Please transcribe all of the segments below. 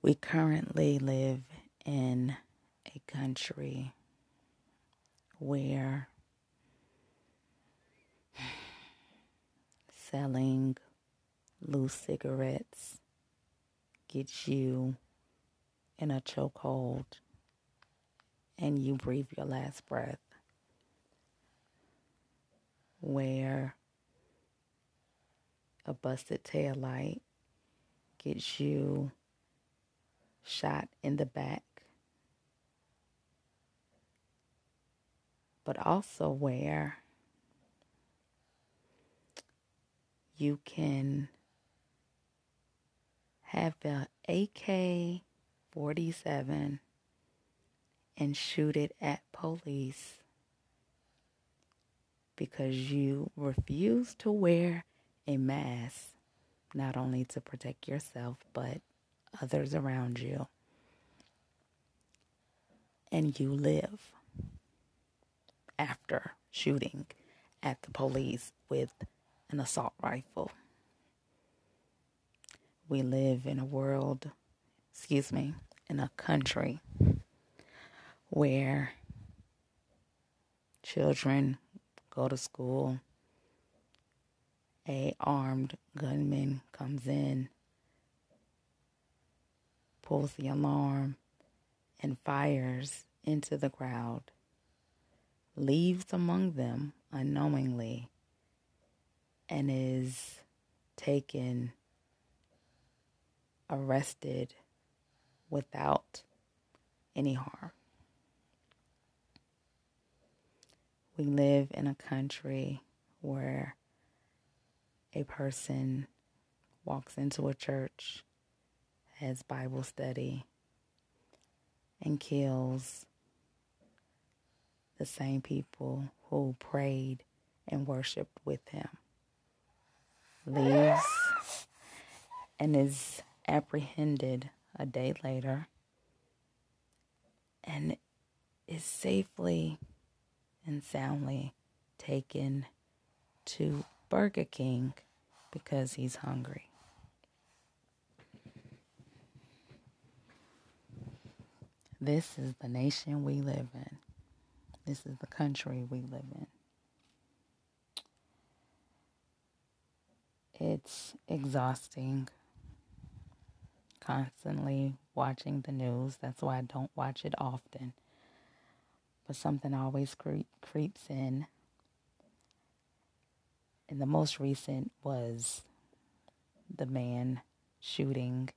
We currently live in a country where selling loose cigarettes gets you in a chokehold and you breathe your last breath. Where a busted tail light gets you shot in the back, but also where you can have the AK 47 and shoot it at police because you refuse to wear a mask, not only to protect yourself, but others around you. And you live after shooting at the police with an assault rifle. We live in a world, excuse me, in a country where children go to school a armed gunman comes in, pulls the alarm, and fires into the crowd, leaves among them unknowingly, and is taken, arrested without any harm. We live in a country where a person walks into a church, has Bible study, and kills the same people who prayed and worshiped with him, leaves and is apprehended a day later and is safely and soundly taken to Burger King because he's hungry. This is the nation we live in. This is the country we live in. It's exhausting constantly watching the news. That's why I don't watch it often. But something always creep, creeps in and the most recent was the man shooting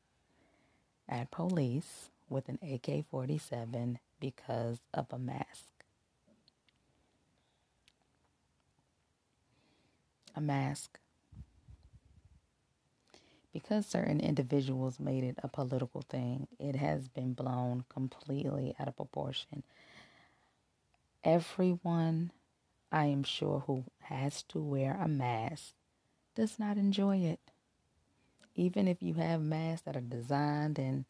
at police with an AK 47 because of a mask. A mask. Because certain individuals made it a political thing, it has been blown completely out of proportion. Everyone I am sure, who has to wear a mask does not enjoy it. Even if you have masks that are designed and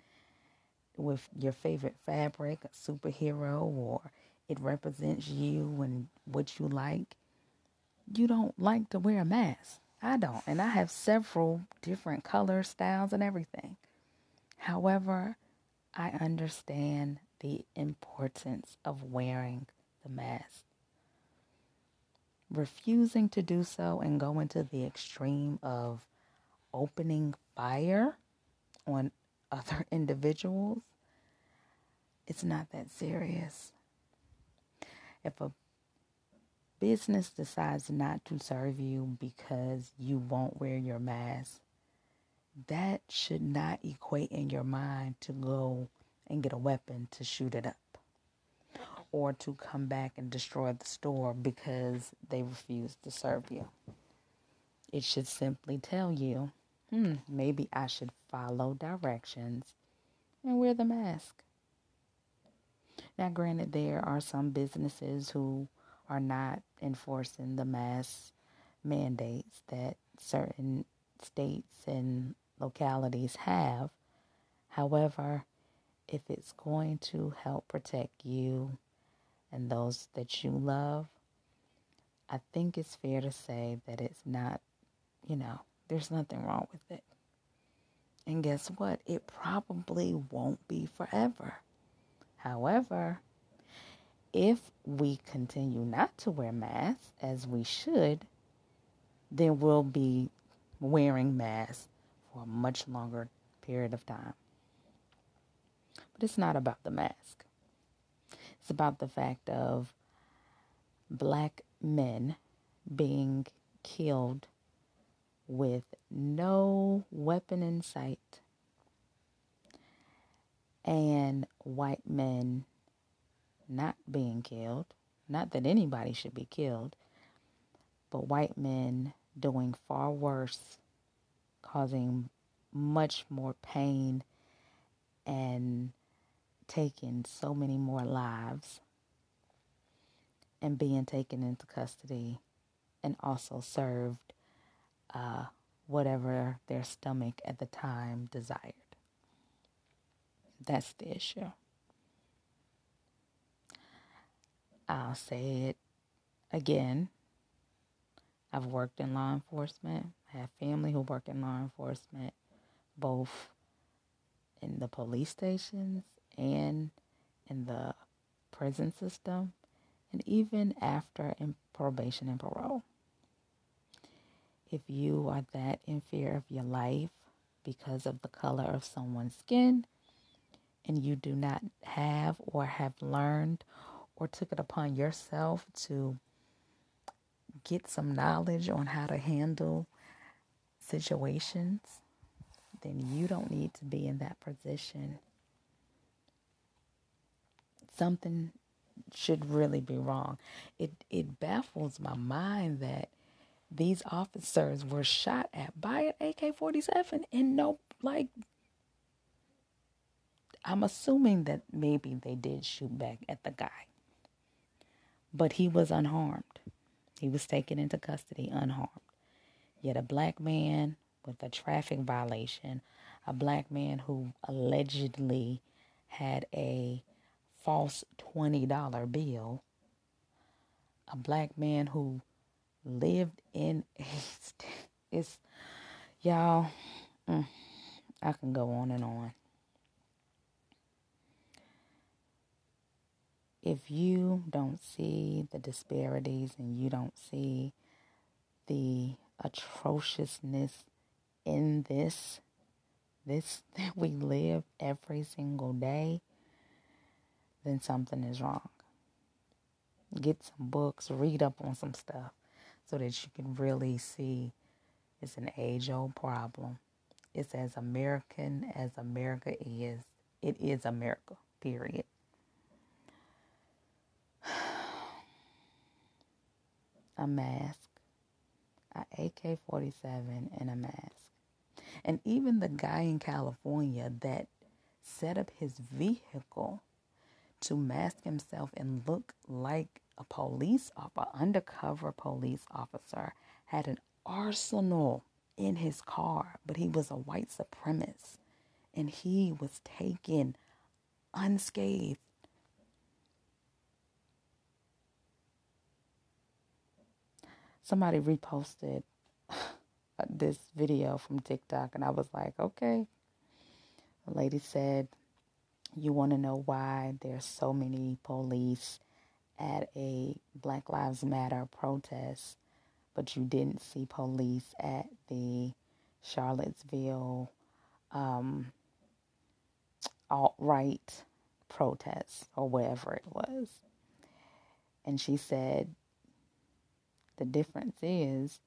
with your favorite fabric, superhero, or it represents you and what you like, you don't like to wear a mask. I don't. And I have several different color styles and everything. However, I understand the importance of wearing the mask refusing to do so and going to the extreme of opening fire on other individuals, it's not that serious. If a business decides not to serve you because you won't wear your mask, that should not equate in your mind to go and get a weapon to shoot it up or to come back and destroy the store because they refuse to serve you. It should simply tell you, hmm, maybe I should follow directions and wear the mask. Now, granted, there are some businesses who are not enforcing the mask mandates that certain states and localities have. However, if it's going to help protect you and those that you love, I think it's fair to say that it's not, you know, there's nothing wrong with it. And guess what? It probably won't be forever. However, if we continue not to wear masks as we should, then we'll be wearing masks for a much longer period of time. But it's not about the mask. It's about the fact of black men being killed with no weapon in sight and white men not being killed. Not that anybody should be killed, but white men doing far worse, causing much more pain and taking so many more lives and being taken into custody and also served uh, whatever their stomach at the time desired. That's the issue. I'll say it again. I've worked in law enforcement. I have family who work in law enforcement, both in the police stations and in the prison system, and even after in probation and parole. If you are that in fear of your life because of the color of someone's skin, and you do not have or have learned or took it upon yourself to get some knowledge on how to handle situations, then you don't need to be in that position. Something should really be wrong. It it baffles my mind that these officers were shot at by an AK-47 and no like I'm assuming that maybe they did shoot back at the guy. But he was unharmed. He was taken into custody unharmed. Yet a black man with a traffic violation, a black man who allegedly had a false $20 bill, a black man who lived in a state. it's y'all mm, I can go on and on. if you don't see the disparities and you don't see the atrociousness in this this that we live every single day then something is wrong get some books read up on some stuff so that you can really see it's an age old problem. It's as american as america is. It is america period. A mask, a AK 47, and a mask. And even the guy in California that set up his vehicle to mask himself and look like a police officer, undercover police officer, had an arsenal in his car, but he was a white supremacist and he was taken unscathed somebody reposted this video from TikTok, and I was like, okay. The lady said, You want to know why there's so many police at a Black Lives Matter protest, but you didn't see police at the Charlottesville um, alt right protest or whatever it was. And she said, the difference is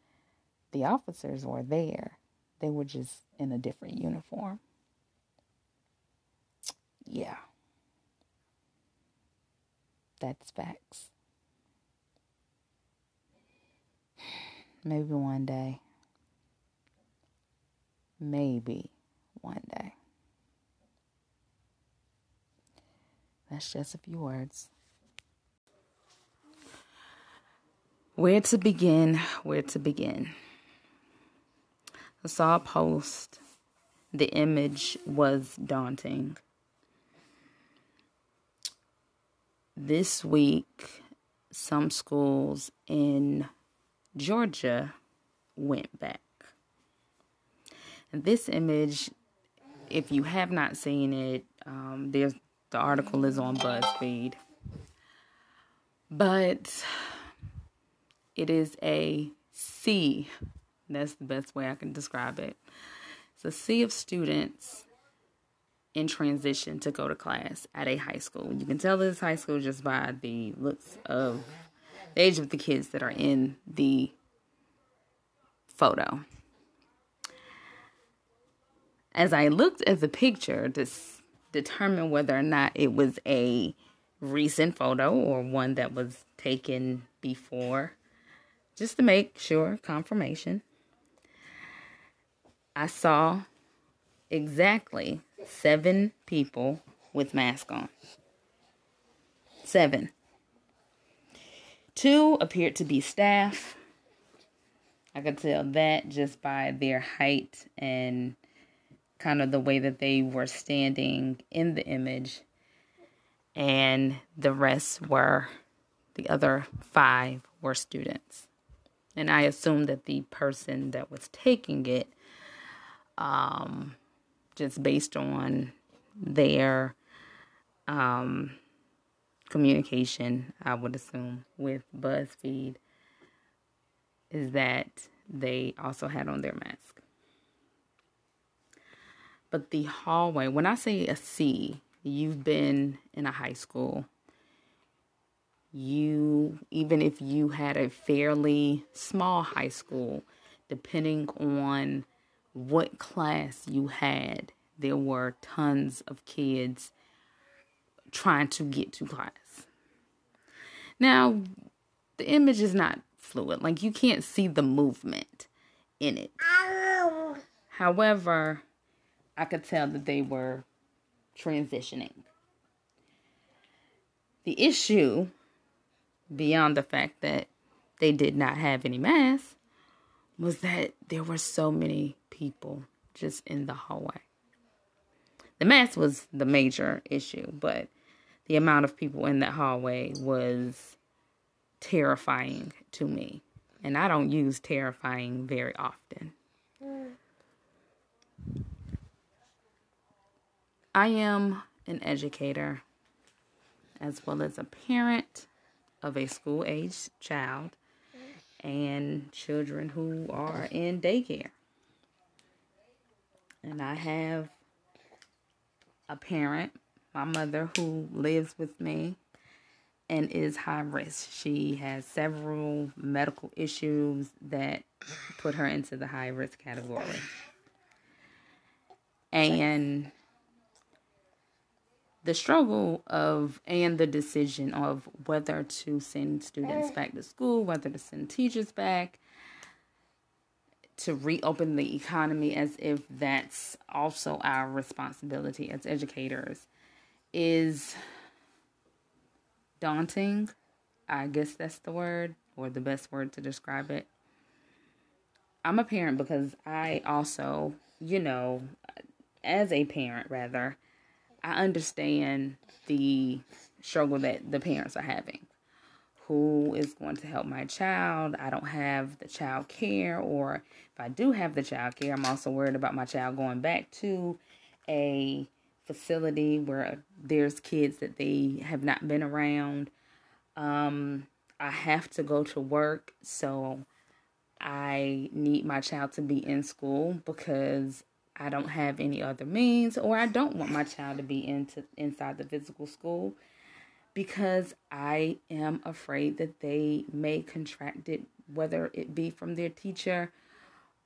the officers were there. They were just in a different uniform. Yeah. That's facts. Maybe one day. Maybe one day. That's just a few words. Where to begin? Where to begin? I saw a post. The image was daunting. This week, some schools in Georgia went back. This image if you have not seen it, um, there's the article is on BuzzFeed. But it is a sea. That's the best way I can describe it. It's a sea of students in transition to go to class at a high school. You can tell this high school just by the looks of the age of the kids that are in the photo. As I looked at the picture to determine whether or not it was a recent photo or one that was taken before, just to make sure, confirmation, I saw exactly seven people with masks on. Seven. Two appeared to be staff. I could tell that just by their height and kind of the way that they were standing in the image. And the rest were, the other five were students. And I assume that the person that was taking it, um, just based on their um, communication, I would assume, with BuzzFeed, is that they also had on their mask. But the hallway, when I say a sea, you've been in a high school. You, even if you had a fairly small high school, depending on what class you had, there were tons of kids trying to get to class. Now, the image is not fluid, like you can't see the movement in it. However, I could tell that they were transitioning. The issue, beyond the fact that they did not have any masks, was that there were so many people just in the hallway. The mask was the major issue, but the amount of people in that hallway was terrifying to me. And I don't use terrifying very often. I am an educator as well as a parent of a school aged child and children who are in daycare and I have a parent, my mother, who lives with me and is high risk. She has several medical issues that put her into the high risk category. And the struggle of and the decision of whether to send students mm. back to school, whether to send teachers back, to reopen the economy as if that's also our responsibility as educators is daunting. I guess that's the word or the best word to describe it. I'm a parent because I also, you know, as a parent rather, I understand the struggle that the parents are having who is going to help my child. I don't have the child care, or if I do have the child care, I'm also worried about my child going back to a facility where there's kids that they have not been around. Um, I have to go to work, so I need my child to be in school because I don't have any other means, or I don't want my child to be into inside the physical school because I am afraid that they may contract it, whether it be from their teacher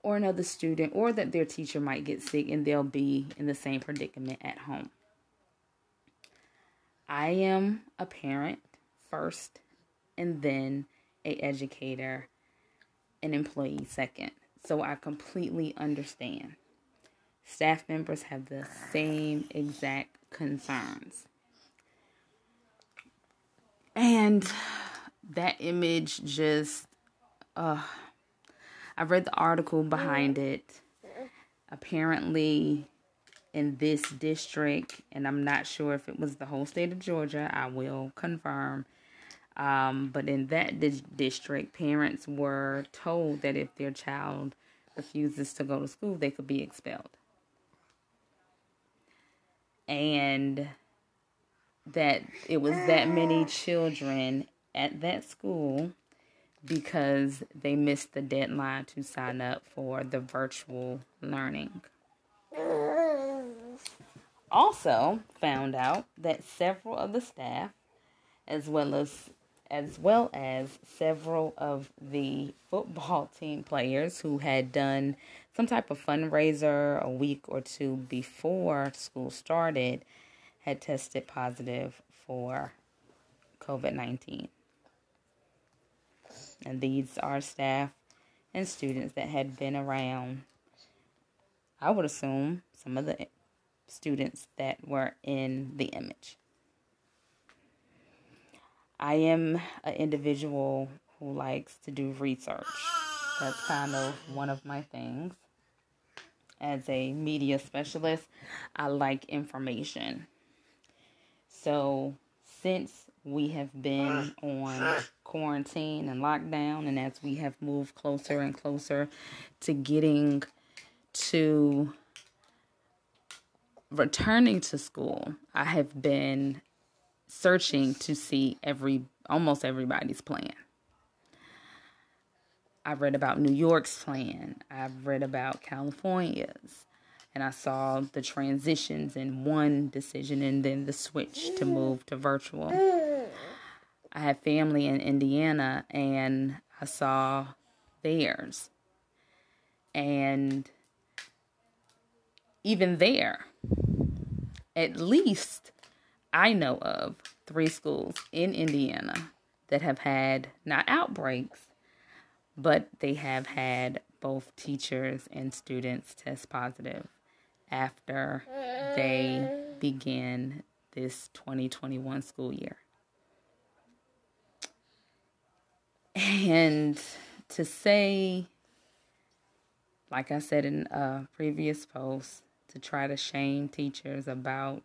or another student, or that their teacher might get sick and they'll be in the same predicament at home. I am a parent first, and then a educator, an employee second. So I completely understand. Staff members have the same exact concerns. And that image just, uh, I read the article behind it. Apparently, in this district, and I'm not sure if it was the whole state of Georgia, I will confirm. Um, but in that di- district, parents were told that if their child refuses to go to school, they could be expelled. and that it was that many children at that school because they missed the deadline to sign up for the virtual learning. Also found out that several of the staff as well as as well as several of the football team players who had done some type of fundraiser a week or two before school started had tested positive for COVID 19. And these are staff and students that had been around, I would assume, some of the students that were in the image. I am an individual who likes to do research. That's kind of one of my things. As a media specialist, I like information. So, since we have been mm. on mm. quarantine and lockdown, and as we have moved closer and closer to getting to returning to school, I have been searching to see every almost everybody's plan. I've read about New York's plan. I've read about California's. And I saw the transitions in one decision and then the switch to move to virtual. I have family in Indiana and I saw theirs. And even there, at least I know of three schools in Indiana that have had not outbreaks, but they have had both teachers and students test positive after they begin this 2021 school year. And to say, like I said in a previous post, to try to shame teachers about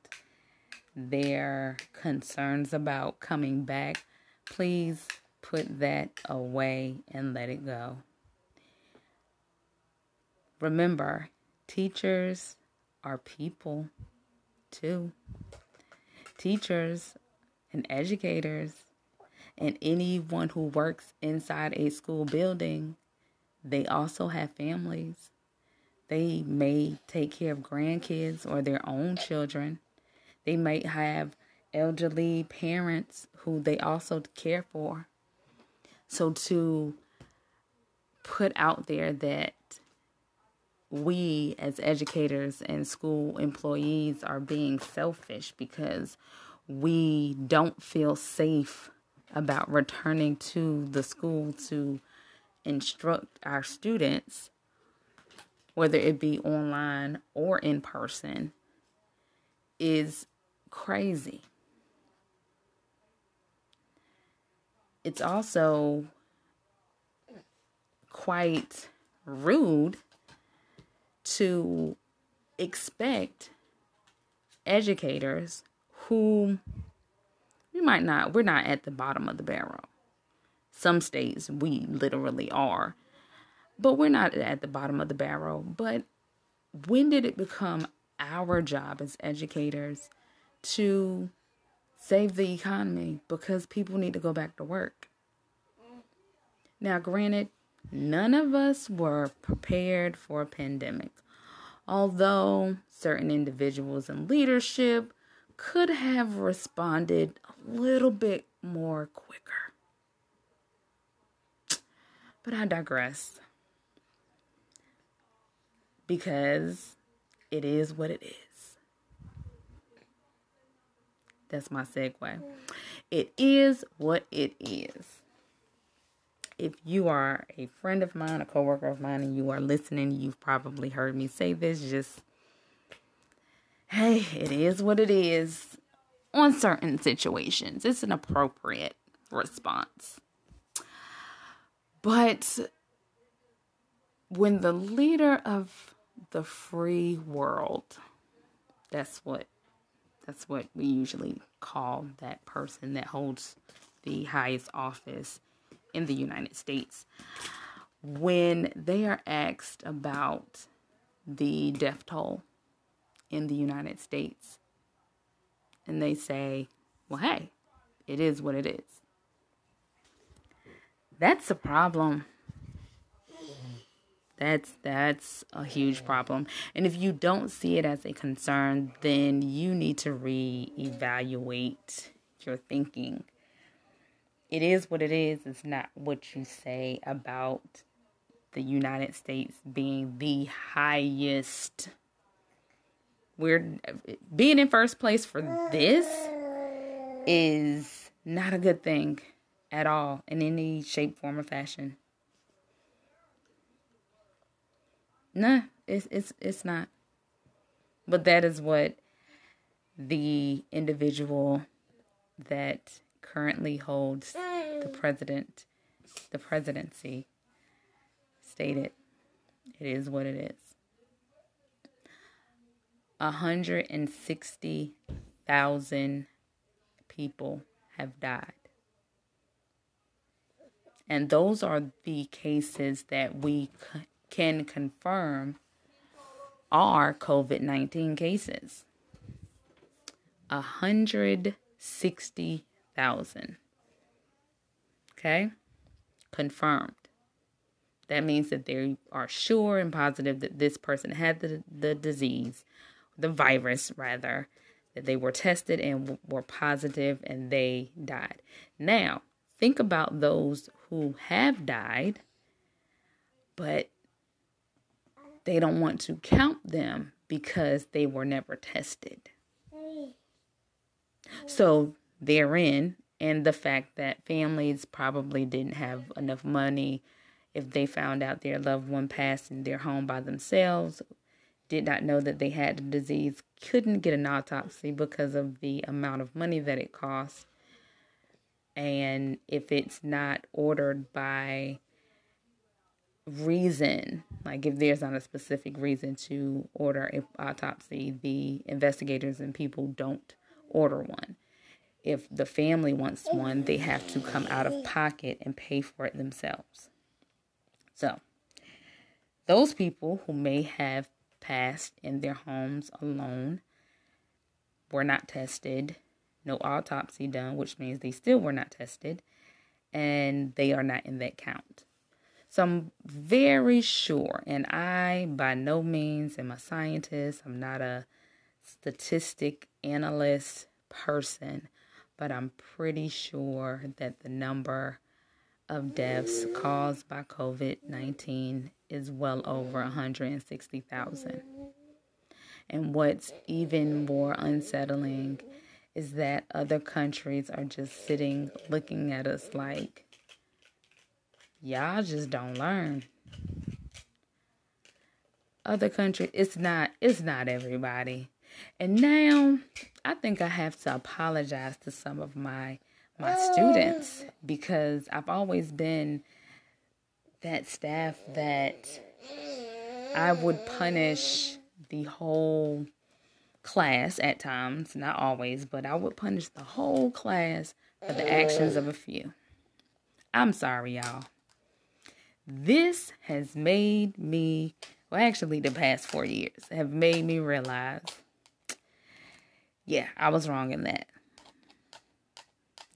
their concerns about coming back, please put that away and let it go. Remember, teachers are people too. Teachers and educators and anyone who works inside a school building, they also have families. They may take care of grandkids or their own children. They might have elderly parents who they also care for. So to put out there that we as educators and school employees are being selfish because we don't feel safe about returning to the school to instruct our students, whether it be online or in person, is crazy. It's also quite rude to expect educators who we might not, we're not at the bottom of the barrel. Some states we literally are, but we're not at the bottom of the barrel. But when did it become our job as educators to save the economy because people need to go back to work. Now, granted, none of us were prepared for a pandemic, although certain individuals in leadership could have responded a little bit more quicker. But I digress because it is what it is. That's my segue. It is what it is. If you are a friend of mine, a coworker of mine, and you are listening, you've probably heard me say this. Just, hey, it is what it is on certain situations. It's an appropriate response. But when the leader of the free world, that's what that's what we usually call that person that holds the highest office in the United States. When they are asked about the death toll in the United States, and they say, well, hey, it is what it is. That's a problem. That's that's a huge problem. And if you don't see it as a concern, then you need to reevaluate your thinking. It is what it is. It's not what you say about the United States being the highest. We're being in first place for this is not a good thing at all in any shape, form, or fashion. Nah, it's it's it's not. But that is what the individual that currently holds the mm. president the presidency stated. It is what it is. 160,000 people have died. And those are the cases that we c- can confirm are COVID 19 cases. 160,000. Okay? Confirmed. That means that they are sure and positive that this person had the, the disease, the virus rather, that they were tested and were positive and they died. Now, think about those who have died, but they don't want to count them because they were never tested. So, therein, and the fact that families probably didn't have enough money if they found out their loved one passed in their home by themselves, did not know that they had the disease, couldn't get an autopsy because of the amount of money that it costs. And if it's not ordered by reason, like if there's not a specific reason to order an autopsy, the investigators and people don't order one. If the family wants one, they have to come out of pocket and pay for it themselves. So, those people who may have passed in their homes alone were not tested, no autopsy done, which means they still were not tested, and they are not in that count. So I'm very sure, and I by no means am a scientist, I'm not a statistic analyst person, but I'm pretty sure that the number of deaths caused by COVID 19 is well over 160,000. And what's even more unsettling is that other countries are just sitting looking at us like, y'all just don't learn. Other countries, it's not, it's not everybody. And now I think I have to apologize to some of my my students oh. because I've always been that staff that I would punish the whole class at times, not always, but I would punish the whole class for the actions of a few. I'm sorry, y'all. This has made me, well, actually, the past four years have made me realize, yeah, I was wrong in that.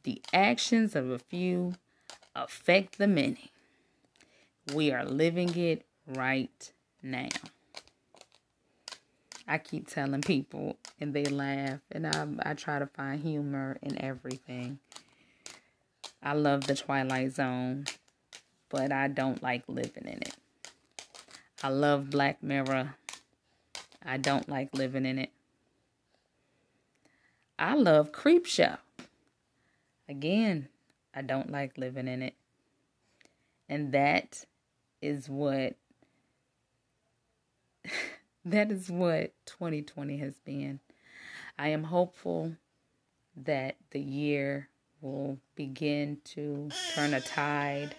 The actions of a few affect the many. We are living it right now. I keep telling people and they laugh and I I try to find humor in everything. I love the Twilight Zone, but I don't like living in it. I love Black Mirror. I don't like living in it. I love Creepshow. Again, I don't like living in it. And that is what that is what 2020 has been. I am hopeful that the year will begin to turn a tide.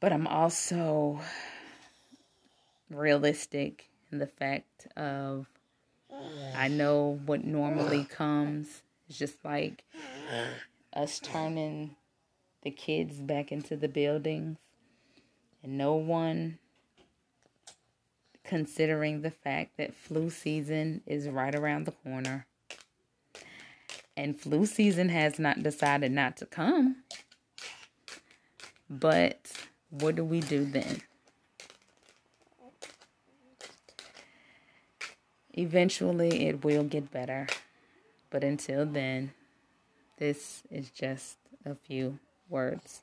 But I'm also realistic in the fact of I know what normally comes. It's just like us turning the kids back into the buildings and no one considering the fact that flu season is right around the corner. And flu season has not decided not to come. But what do we do then? Eventually, it will get better. But until then, this is just a few words.